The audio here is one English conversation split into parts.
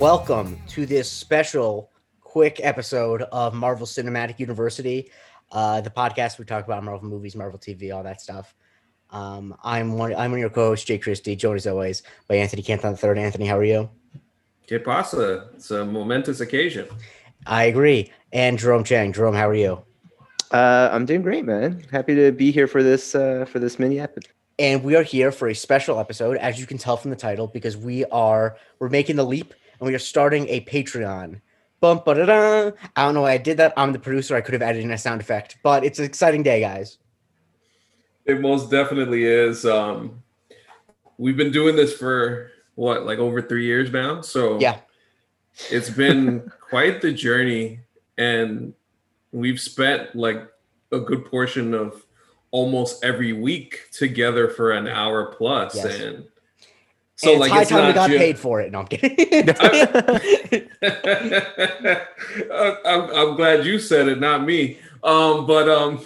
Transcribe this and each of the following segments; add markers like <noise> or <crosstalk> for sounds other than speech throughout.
Welcome to this special, quick episode of Marvel Cinematic University, uh, the podcast we talk about Marvel movies, Marvel TV, all that stuff. Um, I'm one. I'm one of your co-hosts, Jay Christie, joined as always by Anthony Canton Third. Anthony, how are you? Que pasa? It's a momentous occasion. I agree. And Jerome Chang. Jerome, how are you? Uh, I'm doing great, man. Happy to be here for this uh, for this mini episode. And we are here for a special episode, as you can tell from the title, because we are we're making the leap and we are starting a Patreon. Bum. I don't know why I did that. I'm the producer. I could have added in a sound effect, but it's an exciting day, guys. It most definitely is. Um, we've been doing this for what, like over three years now. So Yeah. it's been <laughs> quite the journey, and we've spent like a good portion of almost every week together for an hour plus. Yes. and So and like it's high it's time we got paid for it. No, I'm kidding. <laughs> I'm, I'm glad you said it, not me. Um, but um,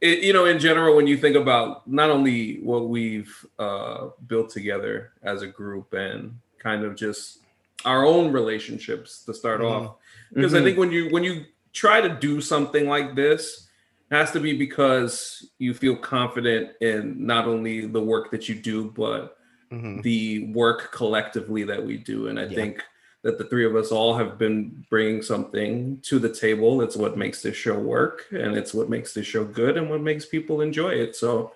it, you know, in general, when you think about not only what we've uh, built together as a group and kind of just our own relationships to start Mhm. off, because I Mhm. think when you when you try to do something like this, has to be because you feel confident in not only the work that you do, but Mhm. the work collectively that we do. And I Yeah. think that the three of us all have been bringing something to the table. It's what makes this show work, and it's what makes this show good, and what makes people enjoy it. So,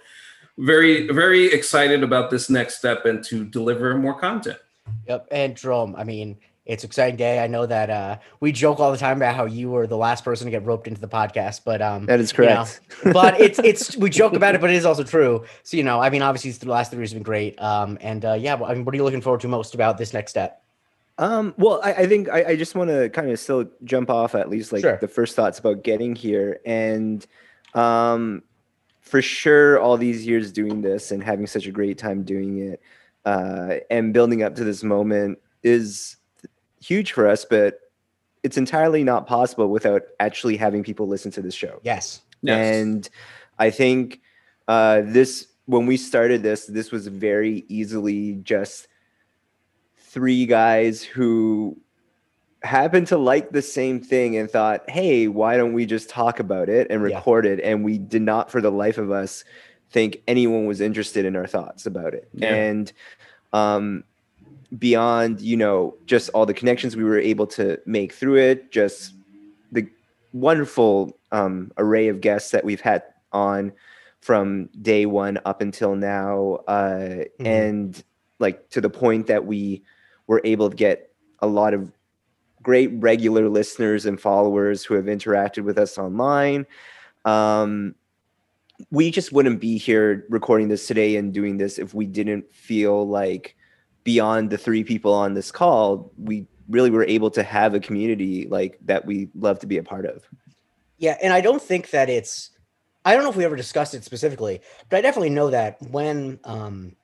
very, very excited about this next step and to deliver more content. Yep. And Jerome, I mean, it's an exciting day. I know that uh, we joke all the time about how you were the last person to get roped into the podcast, but um, That is you know, correct. <laughs> but it's it's we joke about it, but it is also true. So you know, I mean, obviously the last three years have been great. Um, and uh, yeah, I mean, what are you looking forward to most about this next step? Um, well, I, I think I, I just want to kind of still jump off at least like Sure. the first thoughts about getting here, and um, for sure, all these years doing this and having such a great time doing it, uh, and building up to this moment is huge for us. But it's entirely not possible without actually having people listen to this show. Yes. And I think uh, this, when we started this, this was very easily just three guys who happened to like the same thing and thought, hey, why don't we just talk about it and Yeah. record it? And we did not, for the life of us, think anyone was interested in our thoughts about it. Yeah. And um, beyond, you know, just all the connections we were able to make through it, just the wonderful um, array of guests that we've had on from day one up until now, uh, and like to the point that we were able to get a lot of great regular listeners and followers who have interacted with us online. Um, we just wouldn't be here recording this today and doing this if we didn't feel like beyond the three people on this call, we really were able to have a community like that we love to be a part of. Yeah, and I don't think that it's. I don't know if we ever discussed it specifically, but I definitely know that when um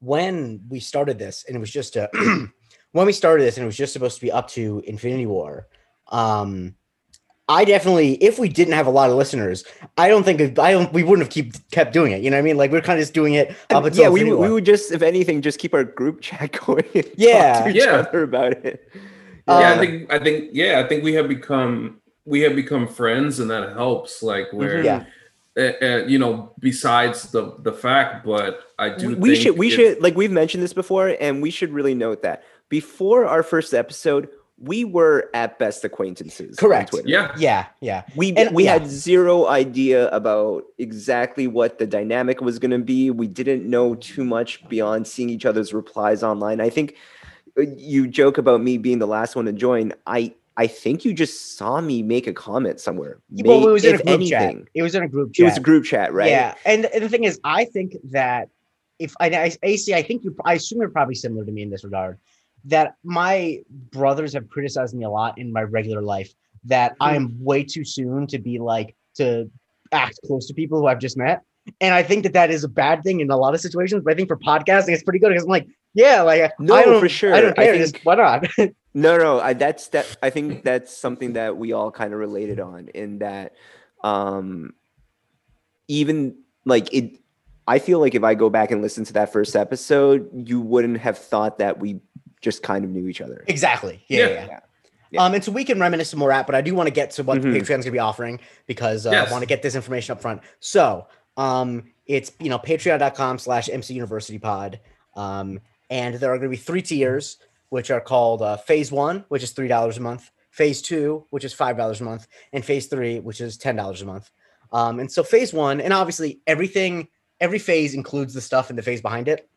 when we started this, and it was just a <clears throat> when we started this, and it was just supposed to be up to Infinity War. Um, I definitely, if we didn't have a lot of listeners, I don't think I don't we wouldn't have keep kept doing it. You know what I mean? Like we're kind of just doing it up until yeah, we, Infinity would- we would just, if anything, just keep our group chat <laughs> going. and talk Yeah. to each Yeah. other about it. yeah, Um, I think I think yeah, I think we have become we have become friends, and that helps. Like where Yeah. uh, uh, you know, besides the the fact, but I do. we, we think should we it's- should like we've mentioned this before and we should really note that before our first episode we were at best acquaintances on Correct. Twitter. Yeah, yeah, yeah. we And- we yeah. had zero idea about exactly what the dynamic was going to be we didn't know too much beyond seeing each other's replies online i think uh, you joke about me being the last one to join i i think you just saw me make a comment somewhere well, May- it was in a if group chat. It was in a group it chat. was a group chat right Yeah, and, and the thing is, I think that if I, I AC, I think you, I assume you're probably similar to me in this regard. That my brothers have criticized me a lot in my regular life. That I am way too soon to be like to act close to people who I've just met, and I think that that is a bad thing in a lot of situations. But I think for podcasting, it's pretty good because I'm like, yeah, like No, I don't, for sure. I don't I care. just why not? <laughs> No, no, I, that's that. I think that's something that we all kind of related on in that, um, even like it. I feel like if I go back and listen to that first episode, you wouldn't have thought that we just kind of knew each other. Exactly. Yeah. Yeah. yeah. Yeah. yeah. Um, and so we can reminisce some more at, but I do want to get to what Mhm. the Patreon's going to be offering because uh, Yes. I want to get this information up front. So, um, it's you know patreon.com slash MC University Pod. Um, and there are going to be three tiers, which are called uh, Phase One, which is three dollars a month, Phase Two, which is five dollars a month, and Phase Three, which is ten dollars a month. Um, and so Phase One, and obviously everything, every phase includes the stuff in the phase behind it.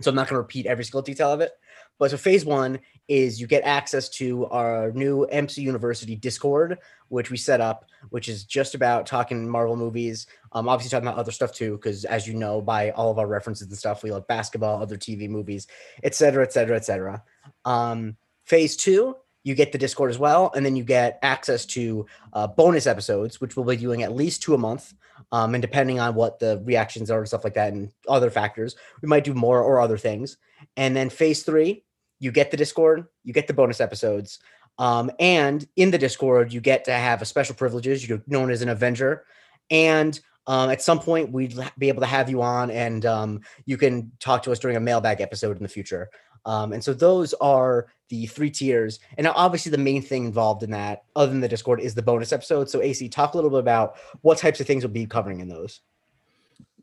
So I'm not going to repeat every single detail of it. But so phase one is you get access to our new MC University Discord, which we set up, which is just about talking Marvel movies. Um, obviously talking about other stuff too, because as you know by all of our references and stuff, we like basketball, other TV movies, et cetera, et cetera, et cetera. Um, phase two, you get the Discord as well, and then you get access to uh, bonus episodes, which we'll be doing at least two a month. Um, and depending on what the reactions are and stuff like that, and other factors, we might do more or other things. And then phase three, you get the Discord, you get the bonus episodes, um, and in the Discord, you get to have a special privileges. You're known as an Avenger, and um, at some point, we'd be able to have you on, and um, you can talk to us during a mailbag episode in the future. Um, and so those are the three tiers. And obviously the main thing involved in that, other than the Discord, is the bonus episode. So AC, talk a little bit about what types of things we'll be covering in those.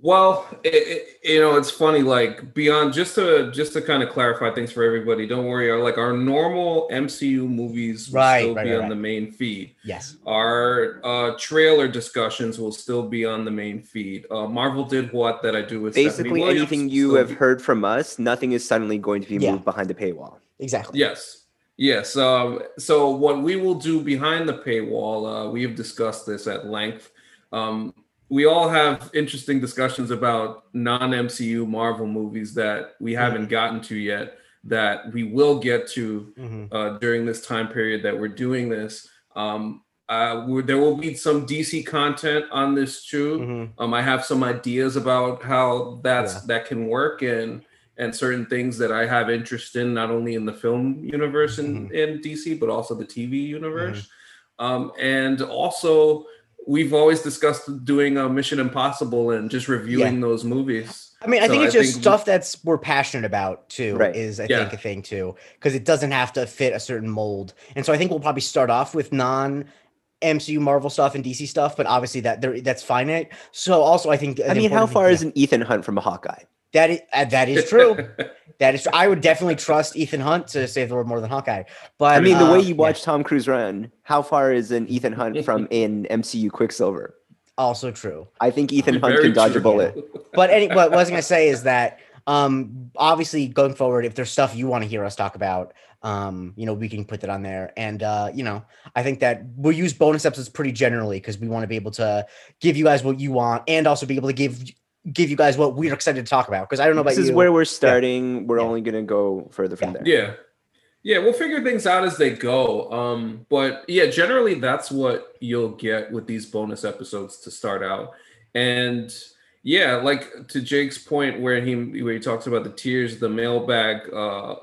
Well, it, it, you know, it's funny. Like beyond just to just to kind of clarify things for everybody. Don't worry. Our, like our normal MCU movies will Right, still right, be right, on the main feed. Yes. Our uh, trailer discussions will still be on the main feed. Uh, Marvel did what that I do with Basically, Williams anything you have be- heard from us, nothing is suddenly going to be Yeah. moved behind the paywall. Exactly. Yes. Yes. Um, so what we will do behind the paywall, uh, we have discussed this at length. Um, we all have interesting discussions about non-MCU Marvel movies that we haven't gotten to yet that we will get to Mhm. uh, during this time period that we're doing this. Um, uh, there will be some DC content on this too. Mhm. Um, I have some ideas about how that's Yeah. that can work and and certain things that I have interest in, not only in the film universe in, Mm-hmm. in DC, but also the TV universe. Um, and also, we've always discussed doing a Mission Impossible and just reviewing those movies. I mean, I So think it's I just think- stuff that's we're passionate about too. Right. Is I Yeah. think a thing too because it doesn't have to fit a certain mold, and so I think we'll probably start off with non. MCU Marvel stuff and DC stuff, but obviously that there that's finite. So also I think I mean, how far is an Ethan Hunt from a Hawkeye? That is uh, that is true. <laughs> that is true. I would definitely trust Ethan Hunt to save the world more than Hawkeye. But I mean, the uh, way you yeah, watch Tom Cruise run, how far is an Ethan Hunt from <laughs> an MCU Quicksilver? also true. I think Ethan Hunt Very can dodge true. a bullet. <laughs> but any what I was gonna say is that um obviously going forward, if there's stuff you want to hear us talk about, um, you know, we can put that on there. And uh, you know, I think that we'll use bonus episodes pretty generally because we want to be able to give you guys what you want and also be able to give give you guys what we're excited to talk about. Because I don't know about This is where we're starting. We're Yeah. only going to go further from there. Yeah. Yeah, we'll figure things out as they go. Um, but yeah, generally that's what you'll get with these bonus episodes to start out. And yeah, like to Jake's point where he where he talks about the tiers, the mailbag uh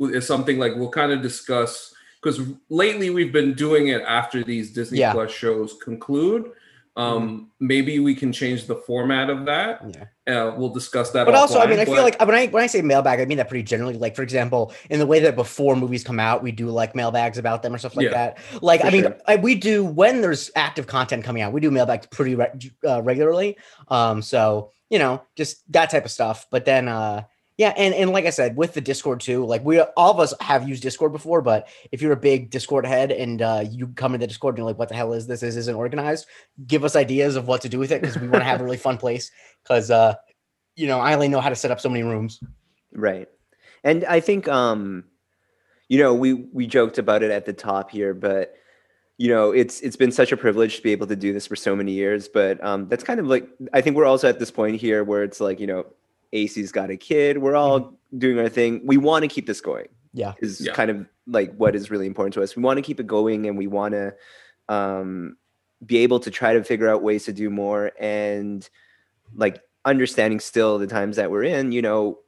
is something like we'll kind of discuss because lately we've been doing it after these Disney Yeah. Plus shows conclude. Um, maybe we can change the format of that. yeah. Uh, we'll discuss that. But also, I mean, offline, I feel like when I when I say mailbag, I mean that pretty generally. Like, for example, in the way that before movies come out, we do like mailbags about them or stuff like Yeah, that. Like, I mean, sure. I, we do when there's active content coming out, we do mailbags pretty re- uh, regularly. Um, so you know, just that type of stuff. But then, uh, yeah, and and like I said, with the Discord too, like we all of us have used Discord before, but if you're a big Discord head and uh, you come into Discord and you're like, "What the hell is this? This isn't organized." Give us ideas of what to do with it because we want to have a really fun place. Because uh, you know, I only know how to set up so many rooms. Right. And I think um you know, we we joked about it at the top here, but you know, it's it's been such a privilege to be able to do this for so many years, but um that's kind of like I think we're also at this point here where it's like, you know, AC's got a kid, we're all doing our thing. We want to keep this going. Yeah. Is Yeah. kind of like what is really important to us. We want to keep it going and we want to um be able to try to figure out ways to do more and like understanding still the times that we're in, you know,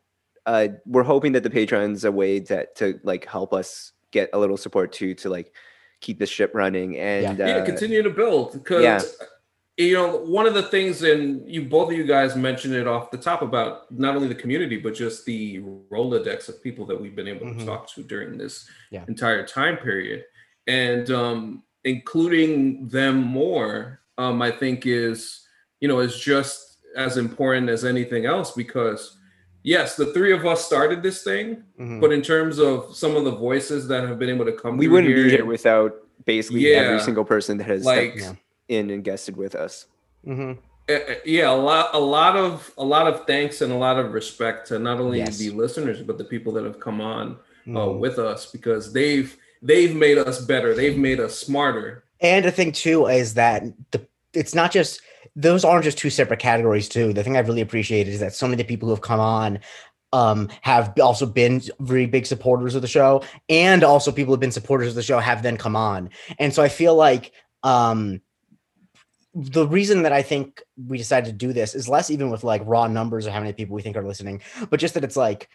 uh, we're hoping that the Patreon's a way to to like help us get a little support too to like keep the ship running and yeah, uh, continue to build because yeah. You know, one of the things, and you both of you guys mentioned it off the top about not only the community, but just the Rolodex of people that we've been able Mhm. to talk to during this Yeah. entire time period. And um, including them more, um, I think is, you know, is just as important as anything else because yes, the three of us started this thing, Mhm. but in terms of some of the voices that have been able to come We wouldn't be here, here without basically every single person that has like stepped in and guested with us. Mhm. Uh, uh, yeah a lot a lot of a lot of thanks and a lot of respect to not only Yes. the listeners but the people that have come on uh, Mhm. with us because they've they've made us better they've made us smarter And the thing too is that the it's not just those aren't just two separate categories too. The thing I've really appreciated is that so many of the people who have come on um have also been very big supporters of the show and also people who've been supporters of the show have then come on. And so I feel like um the reason that I think we decided to do this is less even with like raw numbers or how many people we think are listening, but just that it's like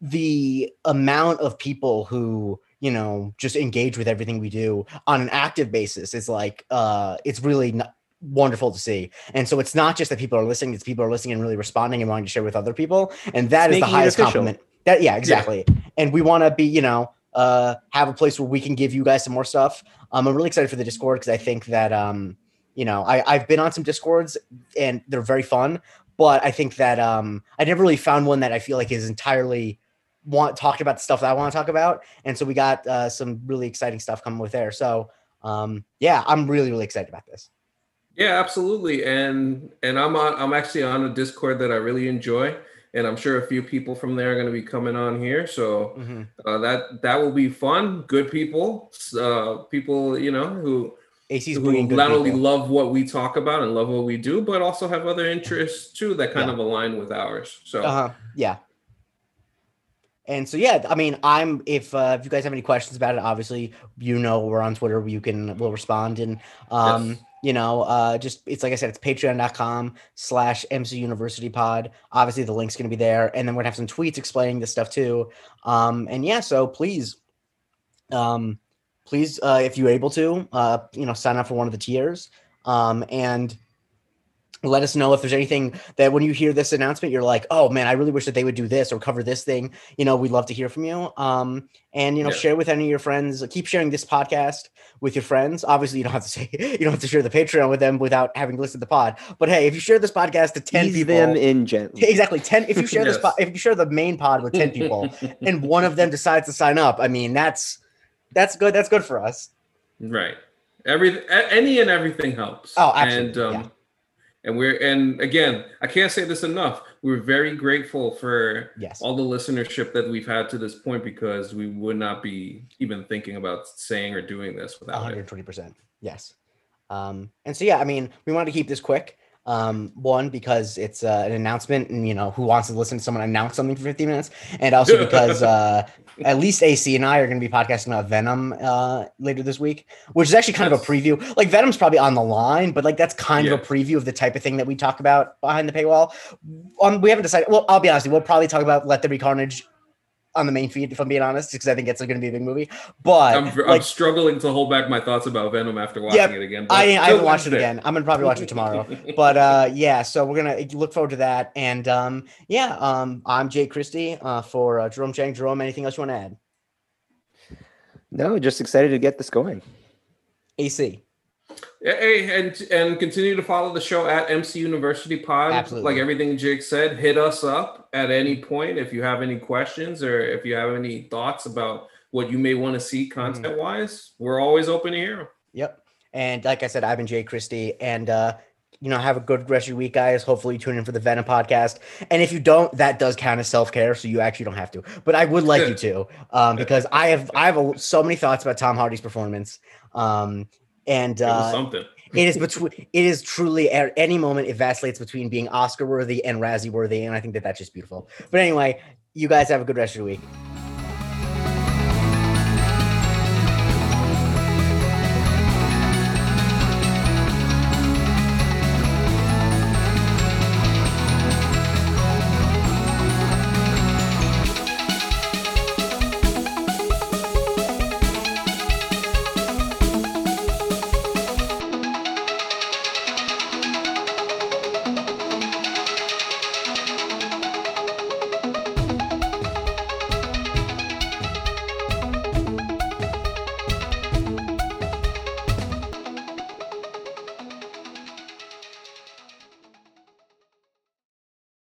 the amount of people who you know just engage with everything we do on an active basis is like uh it's really n- wonderful to see. And so it's not just that people are listening it's people are listening and really responding and wanting to share with other people and that is the highest compliment. That yeah exactly. And we want to be you know uh have a place where we can give you guys some more stuff. Um, i'm really excited for the discord because i think that um you know I, i've been on some discords and they're very fun but i think that um i never really found one that i feel like is entirely want talked about the stuff that i want to talk about and so we got uh, some really exciting stuff coming with there. So um yeah i'm really really excited about this. Yeah absolutely and and i'm on i'm actually on a discord that i really enjoy and i'm sure a few people from there are going to be coming on here so uh, that that will be fun good people uh people you know who ac's bringing good not only love what we talk about and love what we do, but also have other interests too that kind Yeah. of align with ours. So Uh-huh. Yeah. And so yeah, I mean, I'm if uh, if you guys have any questions about it, obviously you know we're on Twitter. You can we'll respond and um Yes. you know uh just it's like I said, it's patreon.com slash MC University Pod. Obviously the link's gonna be there, and then we're gonna have some tweets explaining this stuff too. Um and yeah, so please um please uh if you're able to uh you know sign up for one of the tiers um and let us know if there's anything that when you hear this announcement you're like oh man i really wish that they would do this or cover this thing you know we'd love to hear from you um and you know Yeah. share with any of your friends keep sharing this podcast with your friends obviously you don't have to say <laughs> you don't have to share the patreon with them without having listened to the pod but hey if you share this podcast to 10 Ease people them in gently. <laughs> exactly 10 if you share this <laughs> Yes. pod, if you share the main pod with 10 people and one of them decides to sign up i mean that's that's good that's good for us right, every any and everything helps. Oh, absolutely, And um, yeah. and we're and again, I can't say this enough. We're very grateful for yes all the listenership that we've had to this point because we would not be even thinking about saying or doing this without it. 120% yes um and so yeah i mean we wanted to keep this quick um one because it's uh, an announcement and you know who wants to listen to someone announce something for 15 minutes? And also <laughs> because uh at least ac and i are going to be podcasting about venom uh later this week which is actually kind of a preview. Like venom's probably on the line but like that's kind of a preview of the type of thing that we talk about behind the paywall. Um we haven't decided well i'll be honest you, we'll probably talk about let there be carnage on the main feed if i'm being honest because i think it's going to be a big movie but I'm, I'm struggling to hold back my thoughts about Venom after watching Yeah, it again. but I, I till haven't watched it Wednesday. again. I'm gonna probably watch it tomorrow. <laughs> But uh, yeah, so we're gonna look forward to that. And um, yeah, um, I'm Jay Christie uh, for uh, Jerome Chang. Jerome, anything else you want to add? No, just excited to get this going. AC. Hey, and and continue to follow the show at MC University Pod. Absolutely. Like everything Jake said, hit us up at any point if you have any questions or if you have any thoughts about what you may want to see content wise. We're always open to hear. Yep. And like I said, I've been Jay Christie, and uh, you know, have a good rest of your week, guys. Hopefully, you tune in for the Venom podcast. And if you don't, that does count as self care, so you actually don't have to. But I would like you to, um, because I have I have a, so many thoughts about Tom Hardy's performance. Um, and It was uh, something. it is between it is truly at any moment it vacillates between being oscar worthy and razzie worthy and i think that that's just beautiful but anyway you guys have a good rest of your week